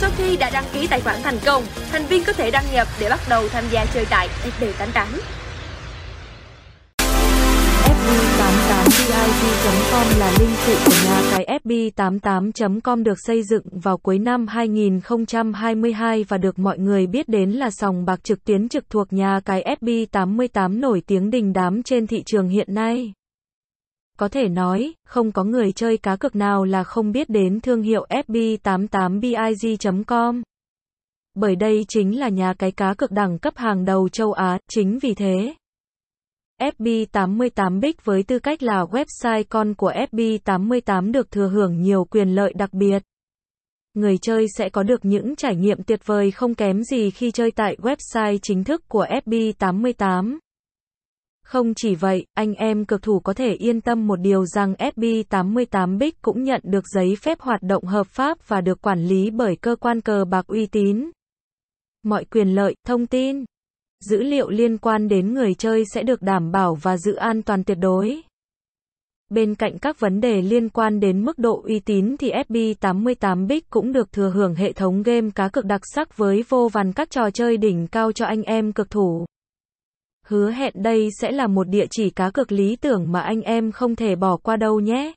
Sau khi đã đăng ký tài khoản thành công, thành viên có thể đăng nhập để bắt đầu tham gia chơi tại FB88. FB88BIG.com là linh phụ của nhà cái FB88.com được xây dựng vào cuối năm 2022 và được mọi người biết đến là sòng bạc trực tuyến trực thuộc nhà cái FB88 nổi tiếng đình đám trên thị trường hiện nay. Có thể nói, không có người chơi cá cược nào là không biết đến thương hiệu FB88BIG.com. Bởi đây chính là nhà cái cá cược đẳng cấp hàng đầu châu Á, chính vì thế. FB88 Big với tư cách là website con của FB88 được thừa hưởng nhiều quyền lợi đặc biệt. Người chơi sẽ có được những trải nghiệm tuyệt vời không kém gì khi chơi tại website chính thức của FB88. Không chỉ vậy, anh em cực thủ có thể yên tâm một điều rằng FB88 Big cũng nhận được giấy phép hoạt động hợp pháp và được quản lý bởi cơ quan cờ bạc uy tín. Mọi quyền lợi, thông tin, dữ liệu liên quan đến người chơi sẽ được đảm bảo và giữ an toàn tuyệt đối. Bên cạnh các vấn đề liên quan đến mức độ uy tín thì FB88 Big cũng được thừa hưởng hệ thống game cá cược đặc sắc với vô vàn các trò chơi đỉnh cao cho anh em cực thủ. Hứa hẹn đây sẽ là một địa chỉ cá cược lý tưởng mà anh em không thể bỏ qua đâu nhé.